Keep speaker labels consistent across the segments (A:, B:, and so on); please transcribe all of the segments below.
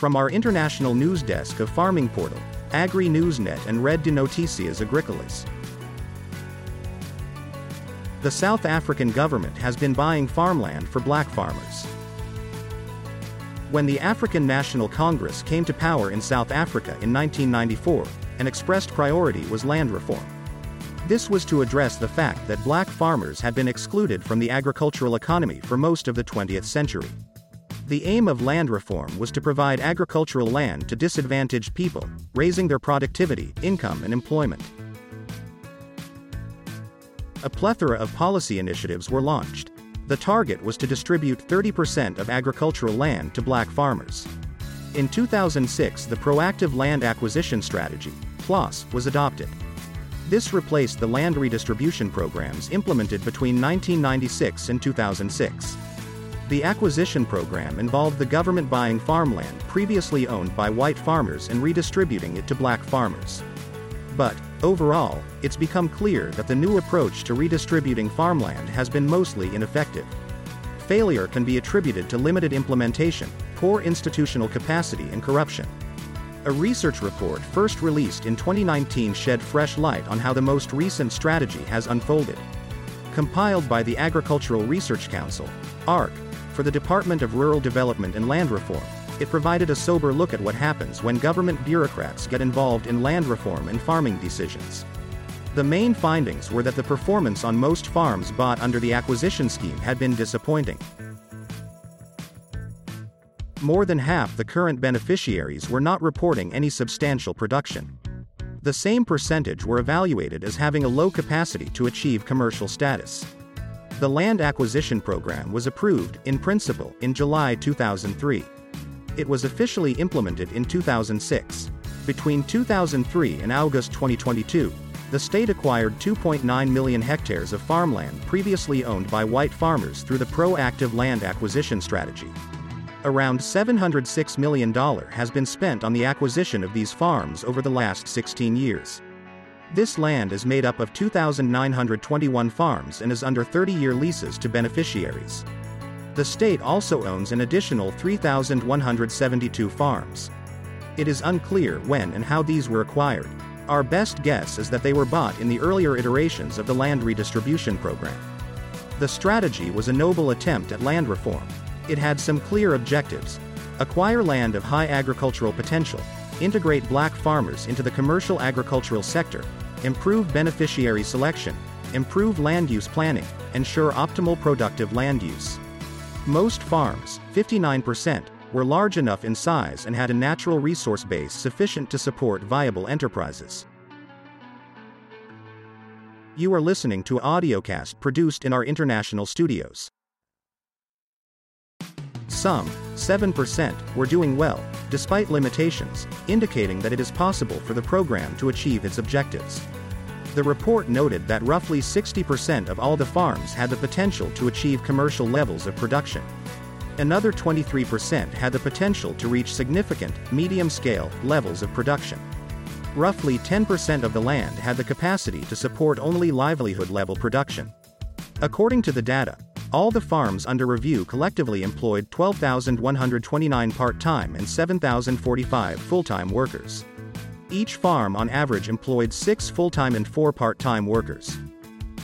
A: From our international news desk of Farming Portal, Agri Newsnet and Red de Noticias Agricolas. The South African government has been buying farmland for black farmers. When the African National Congress came to power in South Africa in 1994, an expressed priority was land reform. This was to address the fact that black farmers had been excluded from the agricultural economy for most of the 20th century. The aim of land reform was to provide agricultural land to disadvantaged people, raising their productivity, income, and employment. A plethora of policy initiatives were launched. The target was to distribute 30% of agricultural land to black farmers. In 2006, the Proactive Land Acquisition Strategy, PLAS, was adopted. This replaced the land redistribution programs implemented between 1996 and 2006. The acquisition program involved the government buying farmland previously owned by white farmers and redistributing it to black farmers. But, overall, it's become clear that the new approach to redistributing farmland has been mostly ineffective. Failure can be attributed to limited implementation, poor institutional capacity, and corruption. A research report first released in 2019 shed fresh light on how the most recent strategy has unfolded. Compiled by the Agricultural Research Council, ARC, for the Department of Rural Development and Land Reform, it provided a sober look at what happens when government bureaucrats get involved in land reform and farming decisions. The main findings were that the performance on most farms bought under the acquisition scheme had been disappointing. More than half the current beneficiaries were not reporting any substantial production. The same percentage were evaluated as having a low capacity to achieve commercial status. The land acquisition program was approved, in principle, in July 2003. It was officially implemented in 2006. Between 2003 and August 2022, the state acquired 2.9 million hectares of farmland previously owned by white farmers through the proactive land acquisition strategy. Around $706 million has been spent on the acquisition of these farms over the last 16 years. This land is made up of 2,921 farms and is under 30 year leases to beneficiaries. The state also owns an additional 3,172 farms. It is unclear when and how these were acquired. Our best guess is that they were bought in the earlier iterations of the land redistribution program. The strategy was a noble attempt at land reform. It had some clear objectives acquire land of high agricultural potential, integrate black farmers into the commercial agricultural sector, improve beneficiary selection, improve land use planning, ensure optimal productive land use. Most farms, 59%, were large enough in size and had a natural resource base sufficient to support viable enterprises. You are listening to audiocast produced in our international studios. Some, 7%, were doing well, despite limitations, indicating that it is possible for the program to achieve its objectives. The report noted that roughly 60% of all the farms had the potential to achieve commercial levels of production. Another 23% had the potential to reach significant, medium scale, levels of production. Roughly 10% of the land had the capacity to support only livelihood level production. According to the data, all the farms under review collectively employed 12,129 part time and 7,045 full time workers. Each farm on average employed six full time and four part time workers.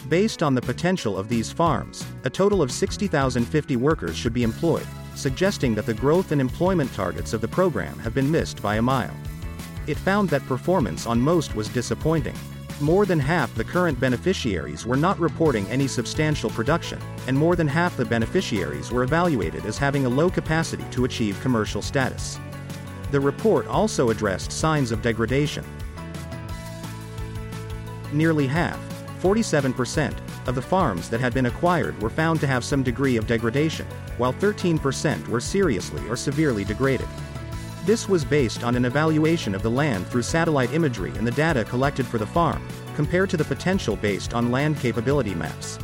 A: Based on the potential of these farms, a total of 60,050 workers should be employed, suggesting that the growth and employment targets of the program have been missed by a mile. It found that performance on most was disappointing. More than half the current beneficiaries were not reporting any substantial production, and more than half the beneficiaries were evaluated as having a low capacity to achieve commercial status. The report also addressed signs of degradation. Nearly half, 47%, of the farms that had been acquired were found to have some degree of degradation, while 13% were seriously or severely degraded. This was based on an evaluation of the land through satellite imagery and the data collected for the farm, compared to the potential based on land capability maps.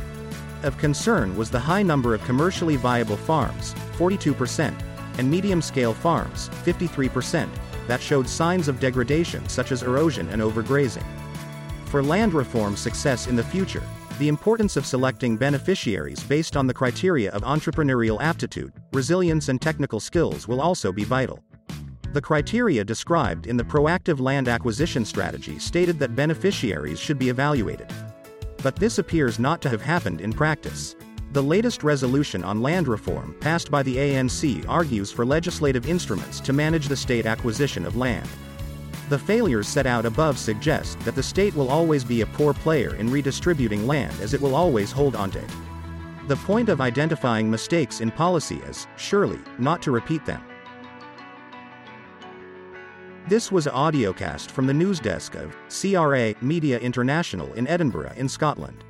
A: Of concern was the high number of commercially viable farms, 42%, and medium scale farms, 53%, that showed signs of degradation such as erosion and overgrazing. For land reform success in the future, the importance of selecting beneficiaries based on the criteria of entrepreneurial aptitude, resilience, and technical skills will also be vital. The criteria described in the proactive land acquisition strategy stated that beneficiaries should be evaluated. But this appears not to have happened in practice. The latest resolution on land reform passed by the ANC argues for legislative instruments to manage the state acquisition of land. The failures set out above suggest that the state will always be a poor player in redistributing land as it will always hold onto it. The point of identifying mistakes in policy is, surely, not to repeat them. This was an audiocast from the news desk of CRA Media International in Edinburgh in Scotland.